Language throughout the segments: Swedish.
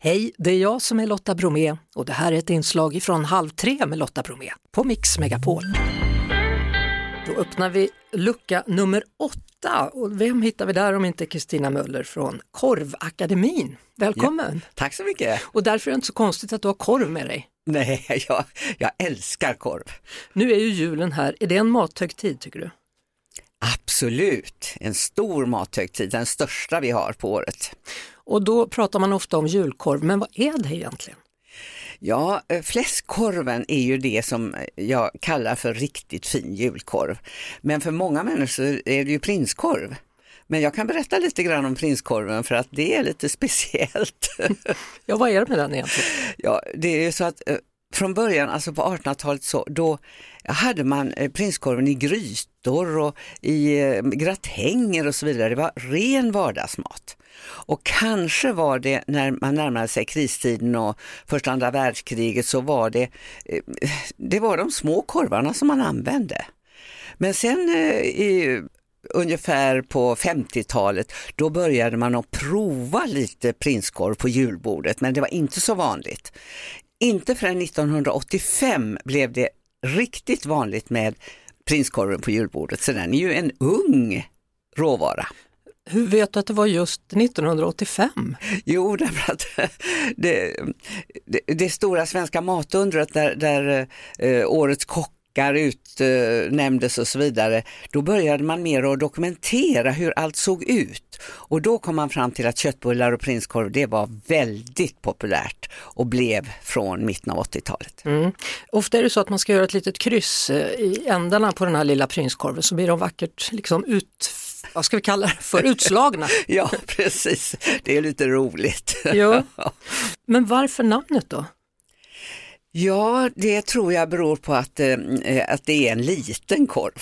Hej, det är jag som är Lotta Bromé och det här är ett inslag från Halv tre med Lotta Bromé på Mix Megapol. Då öppnar vi lucka nummer åtta och vem hittar vi där om inte Kristina Möller från Korvakademin. Välkommen! Ja, tack så mycket! Och därför är det inte så konstigt att du har korv med dig. Nej, jag, jag älskar korv. Nu är ju julen här, är det en mathögtid tycker du? Absolut, en stor mathögtid, den största vi har på året. Och då pratar man ofta om julkorv, men vad är det egentligen? Ja, eh, fläskkorven är ju det som jag kallar för riktigt fin julkorv. Men för många människor är det ju prinskorv. Men jag kan berätta lite grann om prinskorven för att det är lite speciellt. ja, vad är det med den egentligen? Ja, det är ju så att eh, från början, alltså på 1800-talet, så, då hade man eh, prinskorven i grytor och i gratänger och så vidare. Det var ren vardagsmat. Och kanske var det när man närmade sig kristiden och första andra världskriget så var det, eh, det var de små korvarna som man använde. Men sen eh, i, ungefär på 50-talet, då började man att prova lite prinskorv på julbordet, men det var inte så vanligt. Inte förrän 1985 blev det riktigt vanligt med prinskorven på julbordet, så den är ju en ung råvara. Hur vet du att det var just 1985? Jo, därför att det, det, det stora svenska matundret där, där eh, årets kockar utnämndes och så vidare, då började man mer att dokumentera hur allt såg ut. Och då kom man fram till att köttbullar och prinskorv, det var väldigt populärt och blev från mitten av 80-talet. Mm. Ofta är det så att man ska göra ett litet kryss eh, i ändarna på den här lilla prinskorven så blir de vackert liksom ut vad ska vi kalla det för, utslagna. ja, precis. Det är lite roligt. ja. Men varför namnet då? Ja, det tror jag beror på att, eh, att det är en liten korv,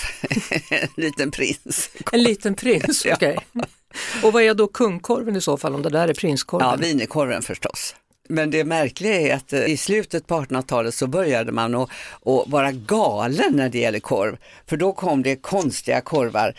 en liten prins. En liten prins, okej. Okay. Och vad är då kungkorven i så fall om det där är prinskorven? Ja, wienerkorven förstås. Men det märkliga är att eh, i slutet på 1800-talet så började man att, att vara galen när det gäller korv. För då kom det konstiga korvar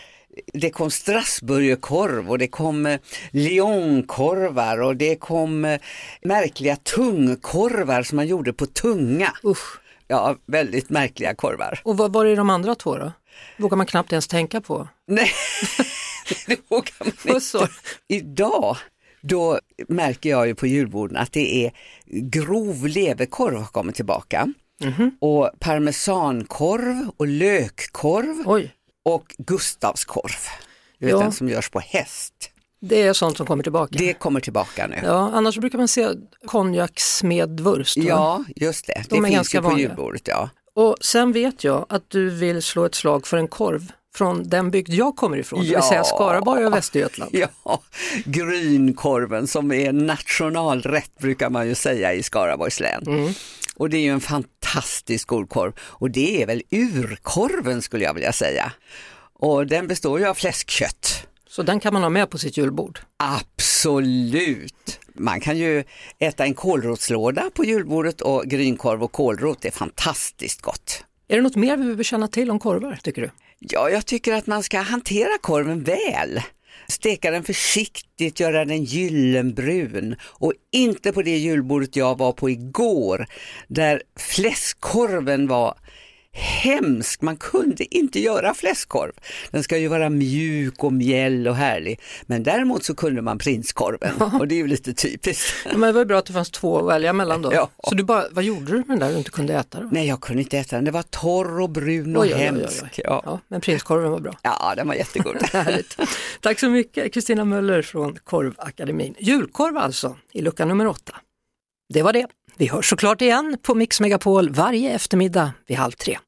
det kom Strasburgerkorv och det kom eh, Lyonkorvar och det kom eh, märkliga tungkorvar som man gjorde på tunga. Usch. Ja, väldigt märkliga korvar. Och vad var det de andra två då? vågar man knappt ens tänka på. Nej, det vågar man inte. Idag då märker jag ju på julborden att det är grov leverkorv har kommit tillbaka. Mm -hmm. Och parmesankorv och lökkorv. Oj och Gustavskorv. Du vet ja. den som görs på häst. Det är sånt som kommer tillbaka? Det kommer tillbaka nu. Ja, annars brukar man se konjaksmedvurst. Ja, just det. De det finns ju på julbordet. Ja. Och sen vet jag att du vill slå ett slag för en korv från den bygd jag kommer ifrån, ja. det vill säga Skaraborg och Västergötland. Ja, grynkorven som är nationalrätt brukar man ju säga i Skaraborgs län. Mm. Och det är ju en fantastisk god korv och det är väl urkorven skulle jag vilja säga. Och den består ju av fläskkött. Så den kan man ha med på sitt julbord? Absolut! Man kan ju äta en kålrotslåda på julbordet och grynkorv och kålrot är fantastiskt gott. Är det något mer vi behöver känna till om korvar tycker du? Ja, jag tycker att man ska hantera korven väl. Steka den försiktigt, göra den gyllenbrun och inte på det julbordet jag var på igår där fläskkorven var hemsk, man kunde inte göra fläskkorv. Den ska ju vara mjuk och mjäll och härlig. Men däremot så kunde man prinskorven och det är ju lite typiskt. men det var bra att det fanns två att välja mellan då. Ja. Så du bara, vad gjorde du med den där du inte kunde äta? Då? Nej, jag kunde inte äta den. Det var torr och brun och oj, hemsk. Oj, oj, ja. ja. men prinskorven var bra. Ja, den var jättegod. Tack så mycket Kristina Möller från Korvakademin. Julkorv alltså, i lucka nummer åtta. Det var det. Vi hörs såklart igen på Mix Megapol varje eftermiddag vid halv tre.